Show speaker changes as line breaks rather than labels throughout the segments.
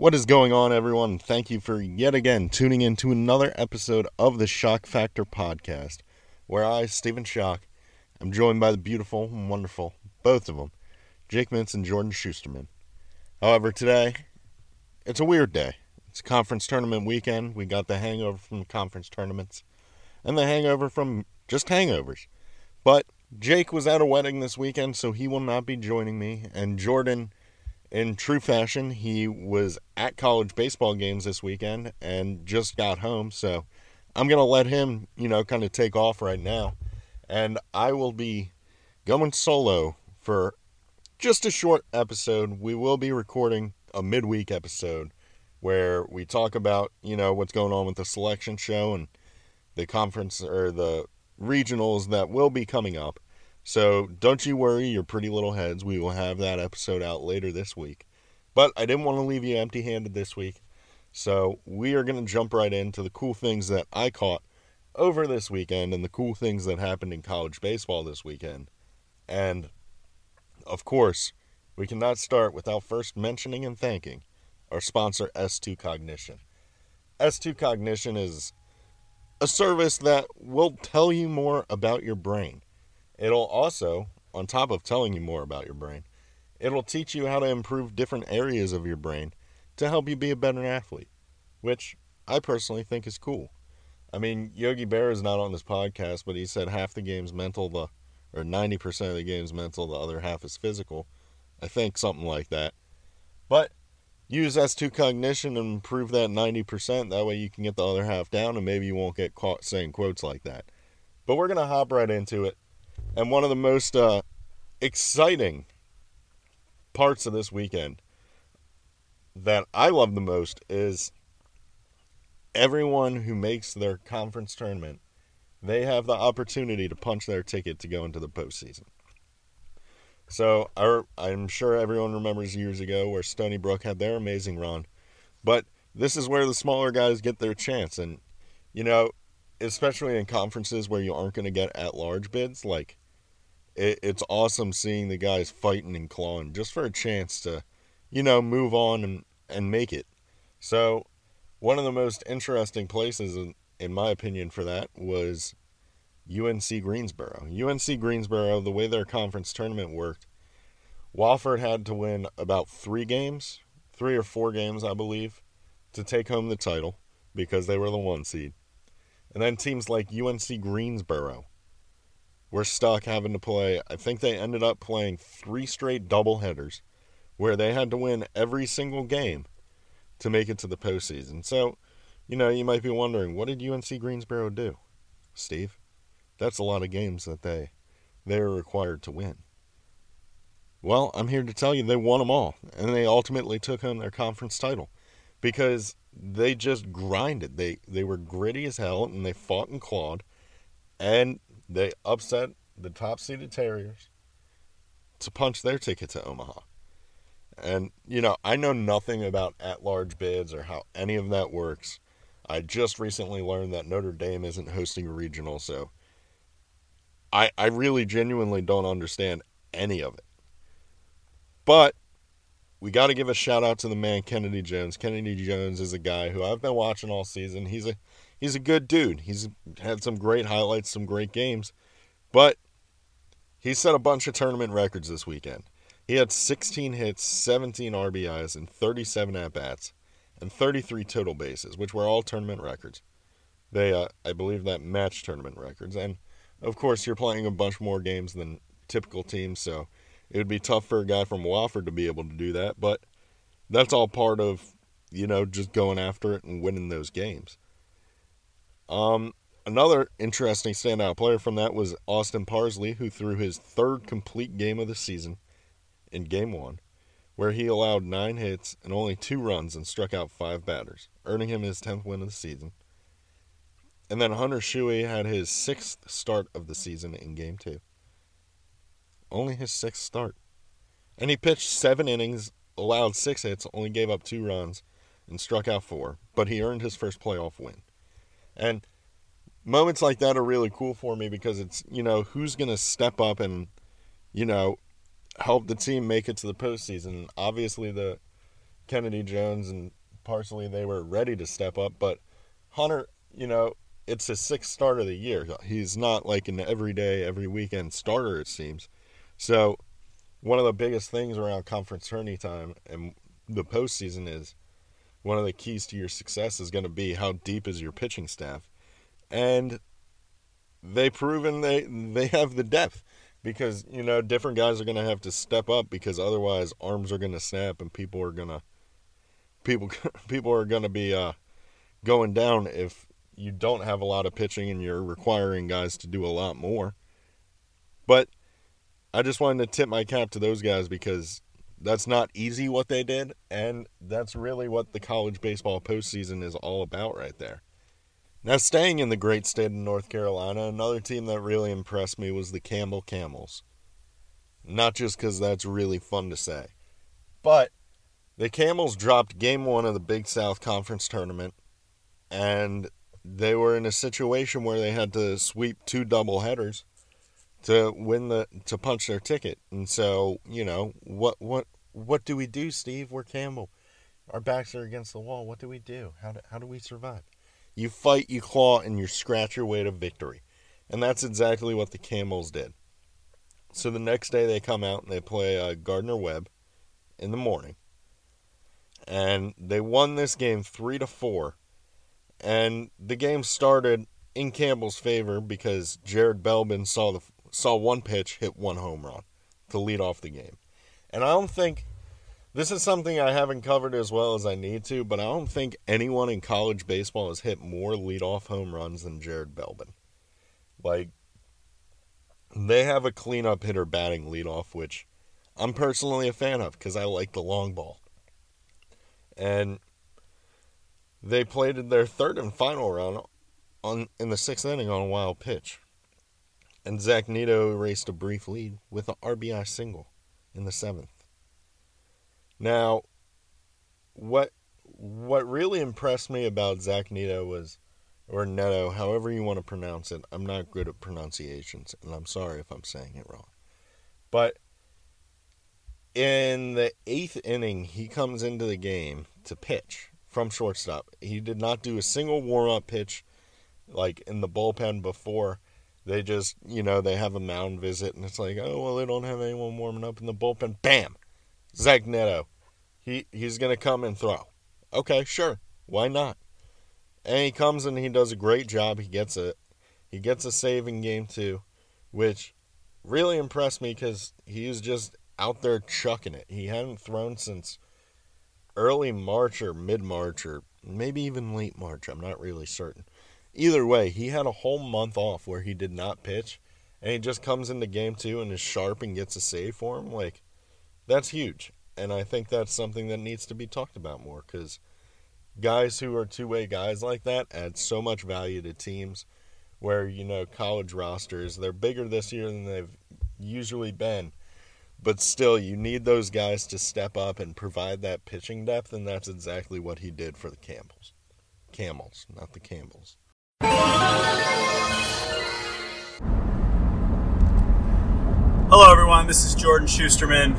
What is going on, everyone? Thank you for yet again tuning in to another episode of the Schoch Factor podcast, where I, Stephen Schoch, am joined by the beautiful and wonderful, both of them, Jake Mintz and Jordan Schusterman. However, today, it's a weird day. It's conference tournament weekend. We got the hangover from conference tournaments and the hangover from just hangovers. But Jake was at a wedding this weekend, so he will not be joining me. And Jordan, in true fashion, he was at college baseball games this weekend and just got home. So I'm going to let him, you know, kind of take off right now. And I will be going solo for just a short episode. We will be recording a midweek episode where we talk about, you know, what's going on with the selection show and the conference or the regionals that will be coming up. So don't you worry, your pretty little heads. We will have that episode out later this week. But I didn't want to leave you empty handed this week. So we are going to jump right into the cool things that I caught over this weekend and the cool things that happened in college baseball this weekend. And of course, we cannot start without first mentioning and thanking our sponsor, S2 Cognition. S2 Cognition is a service that will tell you more about your brain. It'll also, on top of telling you more about your brain, it'll teach you how to improve different areas of your brain to help you be a better athlete, which I personally think is cool. I mean, Yogi Bear is not on this podcast, but he said half the game's mental, the or 90% of the game's mental, the other half is physical. I think something like that. But use S2 cognition and improve that 90%. That way you can get the other half down and maybe you won't get caught saying quotes like that. But we're going to hop right into it. And one of the most uh, exciting parts of this weekend that I love the most is everyone who makes their conference tournament, they have the opportunity to punch their ticket to go into the postseason. So our, I'm sure everyone remembers years ago where Stony Brook had their amazing run, but this is where the smaller guys get their chance, and you know, especially in conferences where you aren't going to get at large bids, like it, it's awesome seeing the guys fighting and clawing just for a chance to, you know, move on and and make it. So one of the most interesting places, in, in my opinion, for that was UNC Greensboro. UNC Greensboro, the way their conference tournament worked, Wofford had to win about three games, three or four games, I believe, to take home the title because they were the one seed. And then teams like UNC Greensboro were stuck having to play, I think they ended up playing three straight doubleheaders where they had to win every single game to make it to the postseason. So, you know, you might be wondering, what did UNC Greensboro do? Steve? That's a lot of games that they they are required to win. Well, I'm here to tell you they won them all, and they ultimately took home their conference title because they just grinded. They they were gritty as hell, and they fought and clawed, and they upset the top seeded Terriers to punch their ticket to Omaha. And you know, I know nothing about at large bids or how any of that works. I just recently learned that Notre Dame isn't hosting a regional, so I, I really genuinely don't understand any of it. But we got to give a shout out to the man Kennedy Jones. Kennedy Jones is a guy who I've been watching all season. He's a he's a good dude. He's had some great highlights, some great games, but he set a bunch of tournament records this weekend. He had 16 hits, 17 RBIs, and 37 at bats, and 33 total bases, which were all tournament records. They, uh, I believe, that match tournament records, and of course, you're playing a bunch more games than typical teams, so it would be tough for a guy from Wofford to be able to do that, but that's all part of, you know, just going after it and winning those games. Um, another interesting standout player from that was Austin Parsley, who threw his third complete game of the season in game one, where he allowed nine hits and only two runs and struck out five batters, earning him his 10th win of the season. And then Hunter Shuey had his sixth start of the season in game two. Only his sixth start. And he pitched seven innings, allowed six hits, only gave up two runs, and struck out four. But he earned his first playoff win. And moments like that are really cool for me because it's, you know, who's going to step up and, you know, help the team make it to the postseason. Obviously, the Kennedy Jones and Parsley, they were ready to step up. But Hunter, you know, it's his sixth start of the year. He's not like an everyday, every weekend starter, it seems. So, one of the biggest things around conference tourney time and the postseason is one of the keys to your success is going to be how deep is your pitching staff. And they proven they they have the depth because you know different guys are going to have to step up because otherwise arms are going to snap and people are going to people people are going to be uh, going down if you don't have a lot of pitching and you're requiring guys to do a lot more. But I just wanted to tip my cap to those guys because that's not easy what they did, and that's really what the college baseball postseason is all about right there. Now, staying in the great state of North Carolina, another team that really impressed me was the Campbell Camels. Not just because that's really fun to say, but the Camels dropped game one of the Big South Conference tournament, and they were in a situation where they had to sweep two double headers to win the to punch their ticket. And so, you know, what what what do we do, Steve? We're Campbell. Our backs are against the wall. What do we do? How do, how do we survive? You fight, you claw, and you scratch your way to victory. And that's exactly what the Camels did. So the next day they come out and they play uh, Gardner Webb in the morning. And they won this game 3 to 4. And the game started in Campbell's favor because Jared Belbin saw the saw one pitch hit one home run to lead off the game. And I don't think this is something I haven't covered as well as I need to, but I don't think anyone in college baseball has hit more leadoff home runs than Jared Belbin. Like, they have a cleanup hitter batting leadoff, which I'm personally a fan of because I like the long ball. And they played their third and final round on in the sixth inning on a wild pitch. And Zach Neto raced a brief lead with an RBI single in the seventh. Now, what what really impressed me about Zach Neto was, or Neto, however you want to pronounce it. I'm not good at pronunciations, and I'm sorry if I'm saying it wrong. But in the eighth inning, he comes into the game to pitch from shortstop. He did not do a single warm up pitch like in the bullpen before. They just, you know, they have a mound visit, and it's like, oh, well, they don't have anyone warming up in the bullpen. Bam! Zach Neto. He, he's going to come and throw. Okay, sure. Why not? And he comes and he does a great job. He gets a he gets a save in game two, which really impressed me because he was just out there chucking it. He hadn't thrown since early March or mid March or maybe even late March. I'm not really certain. Either way, he had a whole month off where he did not pitch, and he just comes into game two and is sharp and gets a save for him. Like, that's huge. And I think that's something that needs to be talked about more because guys who are two way guys like that add so much value to teams where, you know, college rosters, they're bigger this year than they've usually been. But still, you need those guys to step up and provide that pitching depth, and that's exactly what he did for the Campbells. Camels, not the Campbells.
Hello, everyone. This is Jordan Schusterman.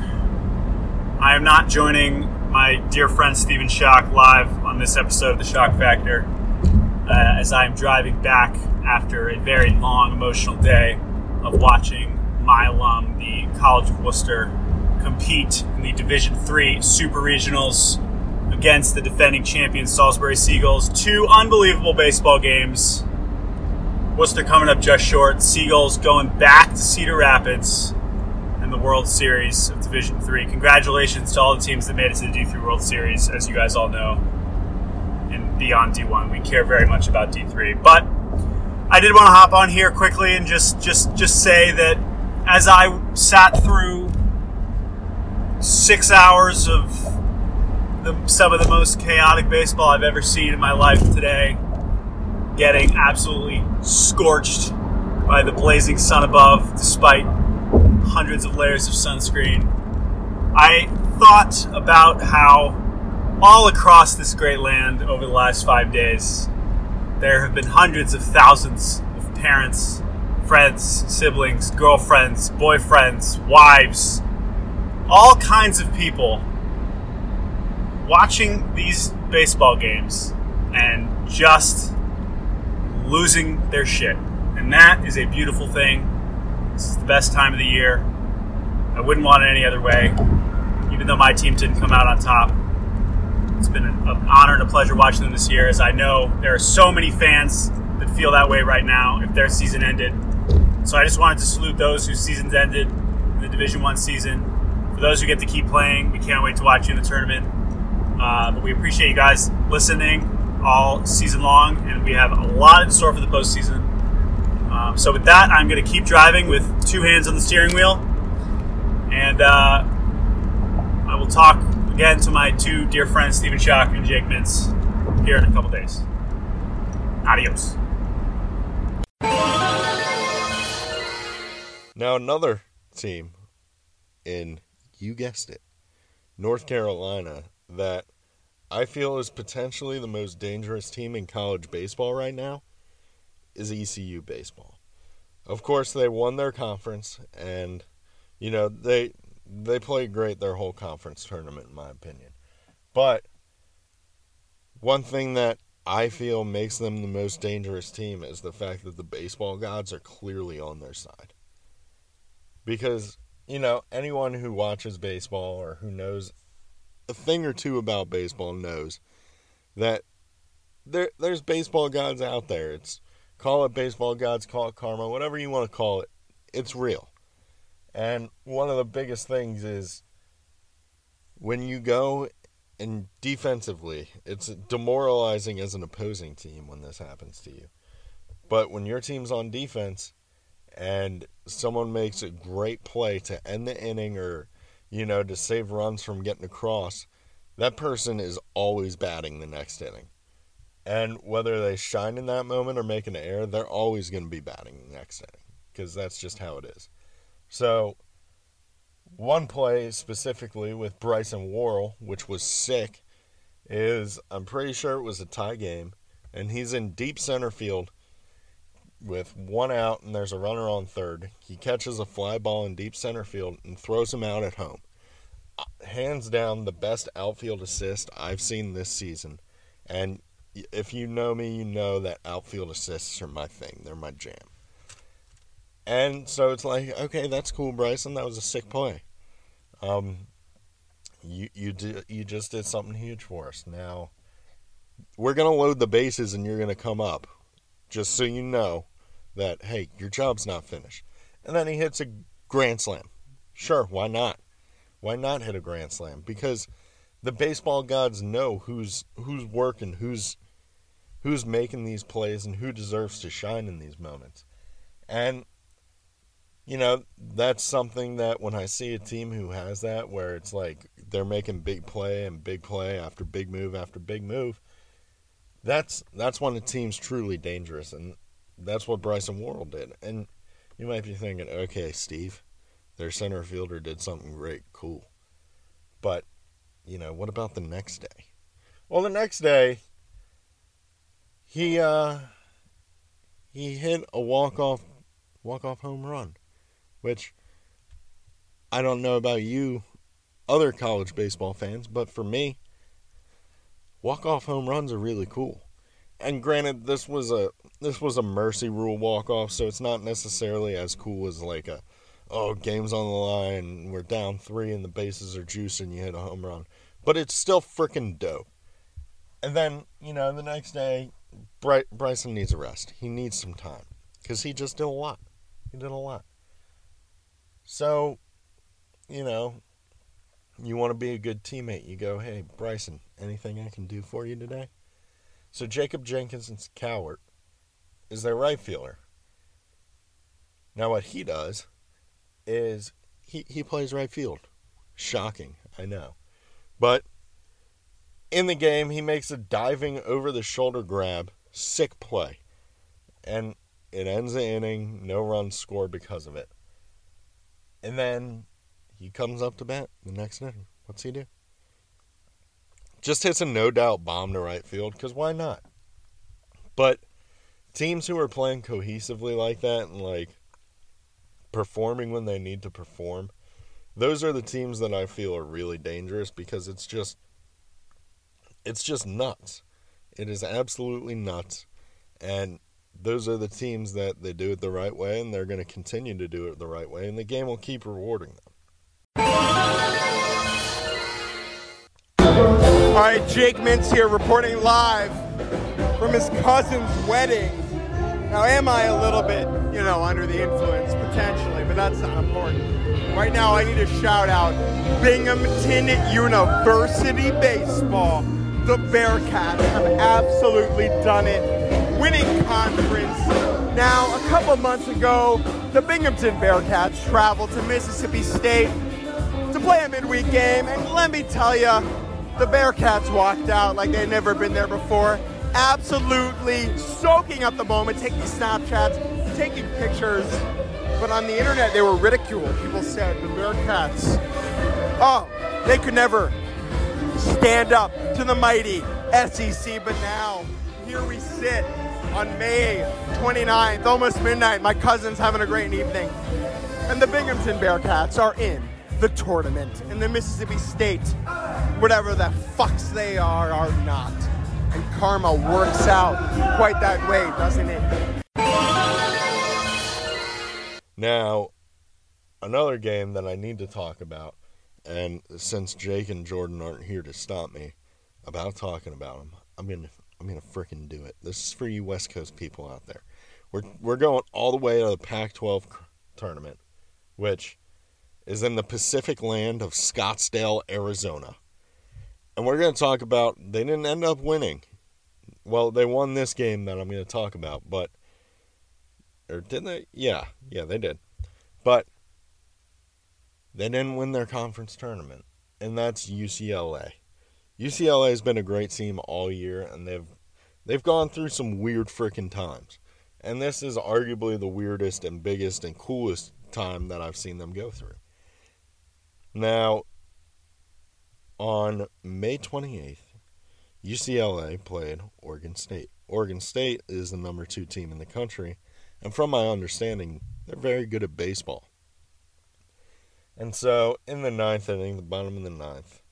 I am not joining my dear friend Stephen Schoch live on this episode of The Schoch Factor uh, as I am driving back after a very long emotional day of watching my alum, the College of Wooster, compete in the Division Three Super Regionals against the defending champion Salisbury Seagulls. Two unbelievable baseball games. Wooster coming up just short. Seagulls going back to Cedar Rapids in the World Series of Division Three. Congratulations to all the teams that made it to the D3 World Series, as you guys all know. And beyond D1, we care very much about D3. But I did want to hop on here quickly and just just just say that as I sat through six hours of the, some of the most chaotic baseball I've ever seen in my life today. Getting absolutely scorched by the blazing sun above, despite hundreds of layers of sunscreen. I thought about how all across this great land over the last five days, there have been hundreds of thousands of parents, friends, siblings, girlfriends, boyfriends, wives, all kinds of people watching these baseball games and just losing their shit. And that is a beautiful thing. This is the best time of the year. I wouldn't want it any other way, even though my team didn't come out on top. It's been an, honor and a pleasure watching them this year, as I know there are so many fans that feel that way right now if their season ended. So I just wanted to salute those whose seasons ended in the Division One season. For those who get to keep playing, we can't wait to watch you in the tournament. Uh, but we appreciate you guys listening all season long, and we have a lot in store for the postseason. Um, so with that, I'm going to keep driving with two hands on the steering wheel, and uh, I will talk again to my two dear friends, Stephen Schoch and Jake Mintz, here in a couple days. Adios.
Now, another team in, you guessed it, North Carolina that I feel is potentially the most dangerous team in college baseball right now is ECU baseball. Of course, they won their conference, and you know they they played great their whole conference tournament, in my opinion. But one thing that I feel makes them the most dangerous team is the fact that the baseball gods are clearly on their side. Because, you know, anyone who watches baseball or who knows a thing or two about baseball knows that there there's baseball gods out there. It's call it baseball gods, call it karma, whatever you want to call it. It's real. And one of the biggest things is when you go and defensively, it's demoralizing as an opposing team when this happens to you. But when your team's on defense and someone makes a great play to end the inning or, you know, to save runs from getting across, that person is always batting the next inning. And whether they shine in that moment or make an error, they're always going to be batting the next inning because that's just how it is. So, one play specifically with Bryson Worrell, which was sick, is I'm pretty sure it was a tie game, and he's in deep center field with one out, and there's a runner on third. He catches a fly ball in deep center field and throws him out at home. Hands down, the best outfield assist I've seen this season. And if you know me, you know that outfield assists are my thing, they're my jam. And so it's like, okay, that's cool, Bryson. That was a sick play. Um, you you did you just did something huge for us. Now we're gonna load the bases, and you're gonna come up, just so you know that hey, your job's not finished. And then he hits a grand slam. Sure, why not? Why not hit a grand slam? Because the baseball gods know who's who's working, who's who's making these plays, and who deserves to shine in these moments. And you know, that's something that when I see a team who has that, where it's like they're making big play and big play after big move after big move, that's that's when the team's truly dangerous, and that's what Bryson Worrell did. And you might be thinking, okay, Steve, their center fielder did something great, cool, but you know, what about the next day? Well, the next day, he uh, he hit a walk off walk off home run which I don't know about you, other college baseball fans, but for me, walk off home runs are really cool. And granted, this was a this was a mercy rule walk off, so it's not necessarily as cool as like a oh game's on the line, we're down three and the bases are juiced and you hit a home run. But it's still freaking dope. And then you know the next day, Bry- Bryson needs a rest. He needs some time because he just did a lot. He did a lot. So, you know, you want to be a good teammate. You go, hey, Bryson, anything I can do for you today? So Jacob Jenkins Cowart is their right fielder. Now what he does is he, he plays right field. Shocking, I know. But in the game he makes a diving over the shoulder grab, sick play. And it ends the inning, no runs scored because of it. And then he comes up to bat the next inning. What's he do? Just hits a no doubt bomb to right field because why not? But teams who are playing cohesively like that and like performing when they need to perform, those are the teams that I feel are really dangerous because it's just it's just nuts. It is absolutely nuts. And those are the teams that they do it the right way, and they're going to continue to do it the right way, and the game will keep rewarding them.
All right, Jake Mintz here reporting live from his cousin's wedding. Now, am I a little bit, you know, under the influence potentially, but that's not important. Right now, I need to shout out Binghamton University Baseball. The Bearcats have absolutely done it, winning conference. Now, a couple months ago, the Binghamton Bearcats traveled to Mississippi State to play a midweek game, and let me tell you, the Bearcats walked out like they'd never been there before, absolutely soaking up the moment, taking Snapchats, taking pictures. But on the internet, they were ridiculed. People said the Bearcats, oh, they could never stand up to the mighty SEC. But now, here we sit on May 29th, almost midnight. My cousin's having a great evening. And the Binghamton Bearcats are in the tournament. And the Mississippi State, whatever the fucks they are, are not. And karma works out quite that way, doesn't it?
Now, another game that I need to talk about, and since Jake and Jordan aren't here to stop me about talking about them, I'm gonna I'm gonna freaking do it. This is for you West Coast people out there. We're we're going all the way to the Pac-12 tournament, which is in the Pacific land of Scottsdale, Arizona. And we're going to talk about they didn't end up winning. Well, they won this game that I'm going to talk about, but or did they? Yeah, yeah, they did. But they didn't win their conference tournament, and that's UCLA. UCLA has been a great team all year, and they've they've gone through some weird freaking times. And this is arguably the weirdest and biggest and coolest time that I've seen them go through. Now, on May 28th, UCLA played Oregon State. Oregon State is the number two team in the country, and from my understanding, they're very good at baseball. And so, in the ninth inning, the bottom of the ninth,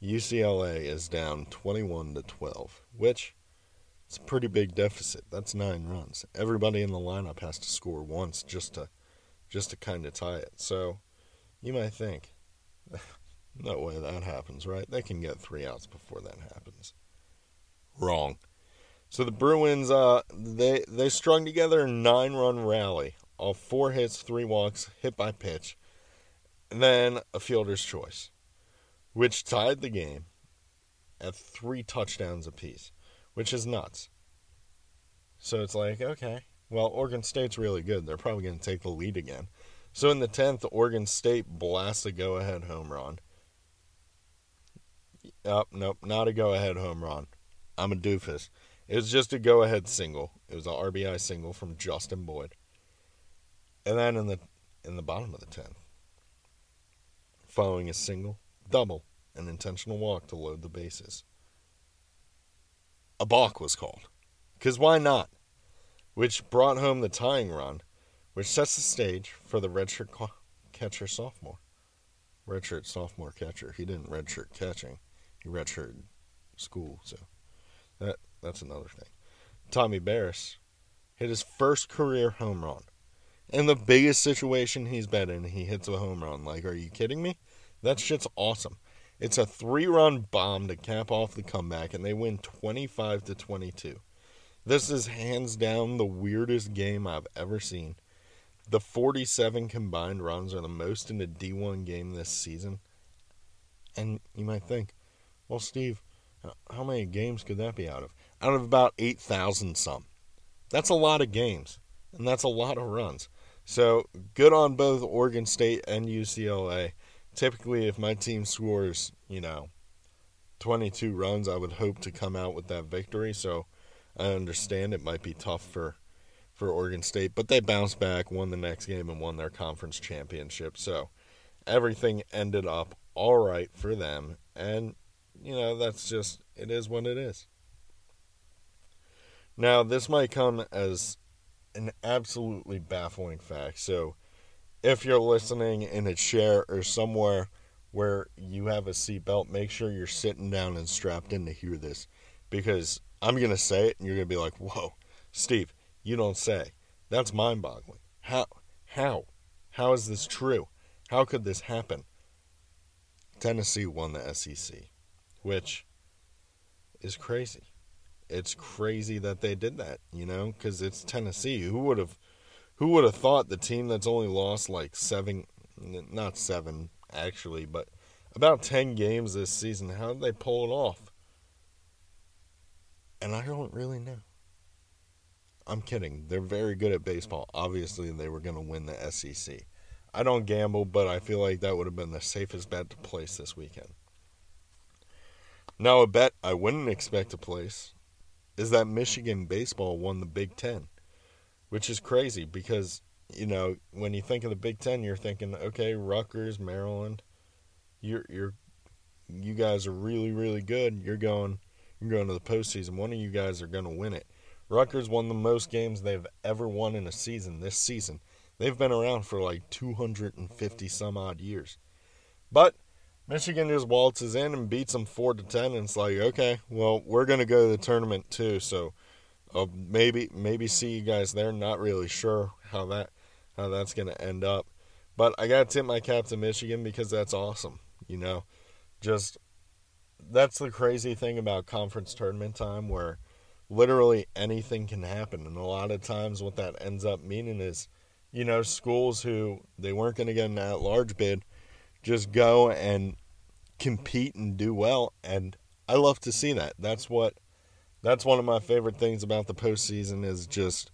UCLA is down 21 to 12, which is a pretty big deficit. That's nine runs. Everybody in the lineup has to score once just to just to kind of tie it. So, you might think, no way that happens, right? They can get three outs before that happens. Wrong. So the Bruins, uh, they they strung together a nine-run rally off four hits, three walks, hit by pitch, and then a fielder's choice, which tied the game at three touchdowns apiece, which is nuts. So it's like, okay, well, Oregon State's really good. They're probably going to take the lead again. So in the 10th, Oregon State blasts a go ahead home run. Up, oh, nope, not a go ahead home run. I'm a doofus. It was just a go ahead single. It was an RBI single from Justin Boyd. And then in the in the bottom of the 10th, following a single, double, an intentional walk to load the bases. A balk was called. Because why not? Which brought home the tying run which sets the stage for the redshirt catcher sophomore. Redshirt sophomore catcher. He didn't redshirt catching. He redshirted school. So that that's another thing. Tommy Barris hit his first career home run. In the biggest situation he's been in, he hits a home run. Like, are you kidding me? That shit's awesome. It's a three-run bomb to cap off the comeback, and they win 25 to 22. This is hands down the weirdest game I've ever seen. The 47 combined runs are the most in a D1 game this season. And you might think, well, Steve, how many games could that be out of? Out of about 8,000 some. That's a lot of games, and that's a lot of runs. So good on both Oregon State and UCLA. Typically, if my team scores, you know, 22 runs, I would hope to come out with that victory. So I understand it might be tough for for Oregon State, but they bounced back, won the next game, and won their conference championship. So everything ended up all right for them. And, you know, that's just, it is what it is. Now, this might come as an absolutely baffling fact. So if you're listening in a chair or somewhere where you have a seatbelt, make sure you're sitting down and strapped in to hear this. Because I'm going to say it and you're going to be like, whoa, Steve, you don't say. That's mind boggling. How? How? How is this true? How could this happen? Tennessee won the SEC, which is crazy. It's crazy that they did that, you know, because it's Tennessee. Who would have, who would have thought the team that's only lost like seven, not seven actually, but about ten games this season? How did they pull it off? And I don't really know. I'm kidding. They're very good at baseball. Obviously, they were going to win the SEC. I don't gamble, but I feel like that would have been the safest bet to place this weekend. Now, a bet I wouldn't expect to place is that Michigan baseball won the Big Ten, which is crazy because, you know, when you think of the Big Ten, you're thinking, okay, Rutgers, Maryland, you're, you're, you guys are really, really good. You're going, you're going to the postseason. One of you guys are going to win it. Rutgers won the most games they've ever won in a season this season. They've been around for like 250 some odd years. But Michigan just waltzes in and beats them 4 to 10 and it's like, okay, well, we're going to go to the tournament too, so uh, maybe maybe see you guys there. Not really sure how that how that's going to end up. But I got to tip my cap to Michigan because that's awesome, you know. Just that's the crazy thing about conference tournament time where literally anything can happen and a lot of times what that ends up meaning is you know, schools who they weren't going to get an at large bid just go and compete and do well. And I love to see that. That's what, that's one of my favorite things about the postseason is just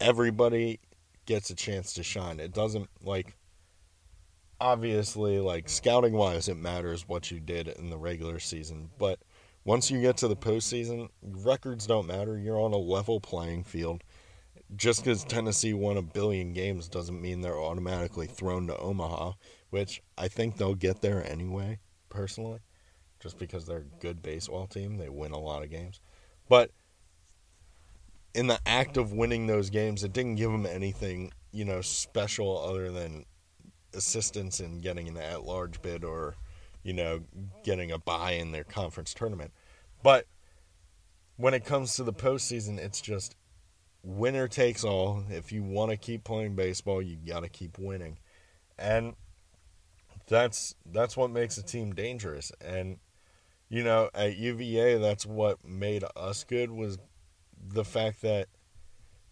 everybody gets a chance to shine. It doesn't like, obviously, like scouting wise, it matters what you did in the regular season. But once you get to the postseason, records don't matter. You're on a level playing field just because Tennessee won a billion games doesn't mean they're automatically thrown to Omaha, which I think they'll get there anyway, personally, just because they're a good baseball team. They win a lot of games. But in the act of winning those games, it didn't give them anything, you know, special other than assistance in getting an at large bid or, you know, getting a bye in their conference tournament. But when it comes to the postseason, it's just winner takes all. If you want to keep playing baseball, you got to keep winning. And that's that's what makes a team dangerous. And you know, at UVA, that's what made us good was the fact that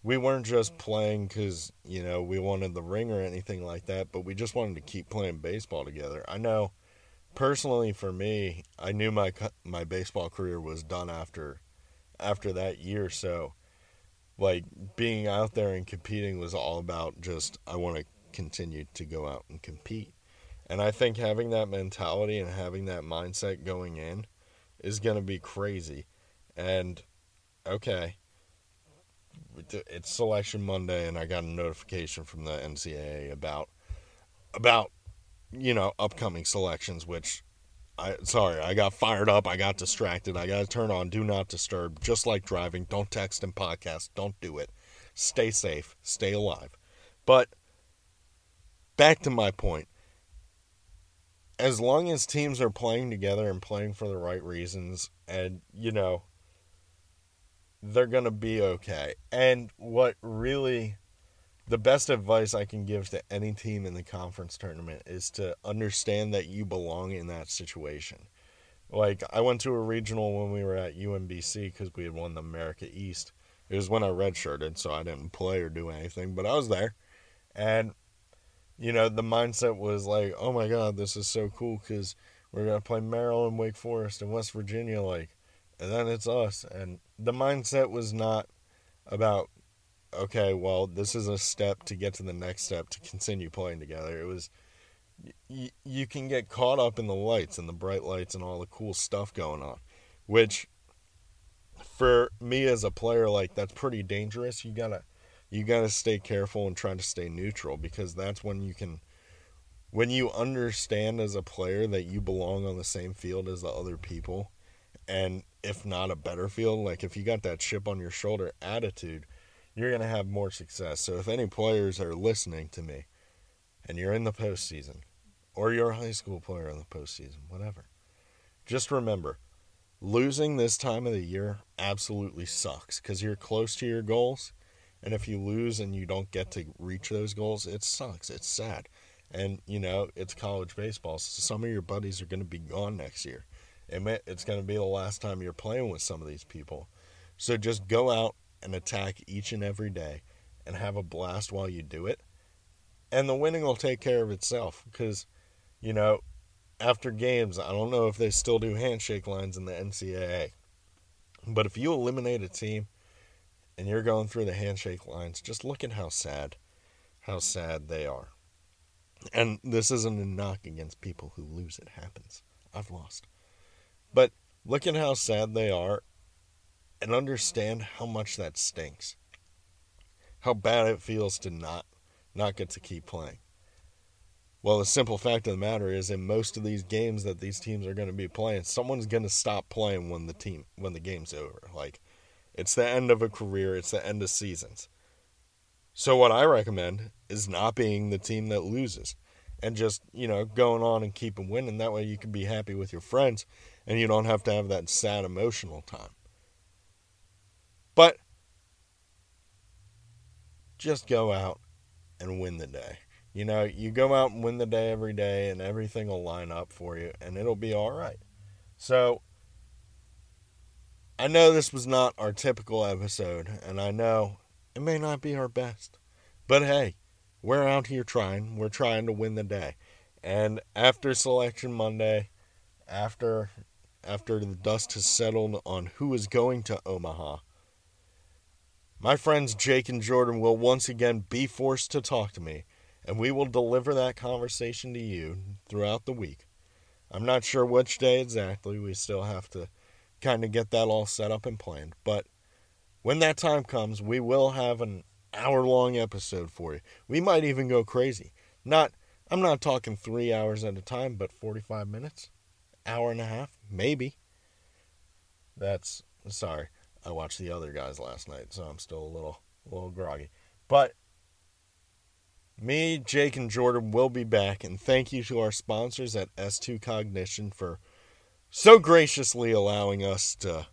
we weren't just playing because you know we wanted the ring or anything like that, but we just wanted to keep playing baseball together. I know, personally, for me, I knew my my baseball career was done after after that year, so like being out there and competing was all about just I want to continue to go out and compete. And I think having that mentality and having that mindset going in is going to be crazy. And okay, it's selection Monday and I got a notification from the NCAA about about you know upcoming selections which I sorry, I got fired up. I got distracted. I got to turn on do not disturb. Just like driving, don't text and podcast. Don't do it. Stay safe. Stay alive. But back to my point. As long as teams are playing together and playing for the right reasons, and you know, they're gonna be okay. And what really the best advice I can give to any team in the conference tournament is to understand that you belong in that situation. Like I went to a regional when we were at UMBC because we had won the America East. It was when I redshirted, so I didn't play or do anything, but I was there, and you know the mindset was like, "Oh my God, this is so cool!" Because we're gonna play Maryland, Wake Forest, and West Virginia, like, and then it's us. And the mindset was not about okay, well, this is a step to get to the next step to continue playing together. It was y- you can get caught up in the lights and the bright lights and all the cool stuff going on, which for me as a player like that's pretty dangerous. You got to you got to stay careful and try to stay neutral because that's when you can when you understand as a player that you belong on the same field as the other people and if not a better field like if you got that chip on your shoulder attitude you're going to have more success. So if any players are listening to me and you're in the postseason or you're a high school player in the postseason, whatever. Just remember, losing this time of the year absolutely sucks because you're close to your goals. And if you lose and you don't get to reach those goals, it sucks. It's sad. And, you know, it's college baseball. So some of your buddies are going to be gone next year. And it's going to be the last time you're playing with some of these people. So just go out and attack each and every day and have a blast while you do it. And the winning will take care of itself because, you know, after games, I don't know if they still do handshake lines in the NCAA. But if you eliminate a team and you're going through the handshake lines, just look at how sad, how sad they are. And this isn't a knock against people who lose. It happens. I've lost. But look at how sad they are and understand how much that stinks. How bad it feels to not not get to keep playing. Well, the simple fact of the matter is, in most of these games that these teams are going to be playing, someone's going to stop playing when the team when the game's over. Like, it's the end of a career. It's the end of seasons. So what I recommend is not being the team that loses, and just you know going on and keeping winning. That way you can be happy with your friends, and you don't have to have that sad emotional time. But just go out and win the day. You know, you go out and win the day every day, and everything will line up for you, and it'll be all right. So, I know this was not our typical episode, and I know it may not be our best, but hey, we're out here trying. We're trying to win the day. And after selection Monday, after after the dust has settled on who is going to Omaha, my friends Jake and Jordan will once again be forced to talk to me and we will deliver that conversation to you throughout the week. I'm not sure which day exactly. We still have to kind of get that all set up and planned. But when that time comes, we will have an hour long episode for you. We might even go crazy. Not I'm not talking 3 hours at a time, but 45 minutes, hour and a half, maybe. That's sorry. I watched the other guys last night, so I'm still a little a little groggy. But me, Jake, and Jordan will be back, and thank you to our sponsors at S2 Cognition for so graciously allowing us to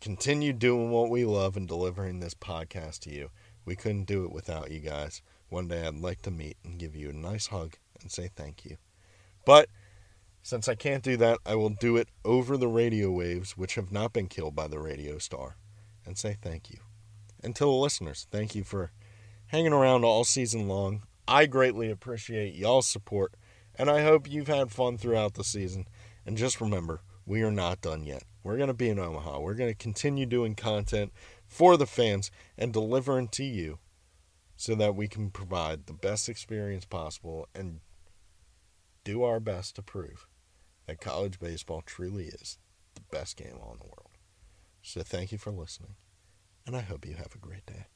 continue doing what we love and delivering this podcast to you. We couldn't do it without you guys. One day I'd like to meet and give you a nice hug and say thank you. But since I can't do that, I will do it over the radio waves, which have not been killed by the radio star, and say thank you. And to the listeners, thank you for hanging around all season long. I greatly appreciate y'all's support, and I hope you've had fun throughout the season. And just remember, we are not done yet. We're going to be in Omaha. We're going to continue doing content for the fans and delivering to you so that we can provide the best experience possible and do our best to prove that college baseball truly is the best game on the world. So thank you for listening, and I hope you have a great day.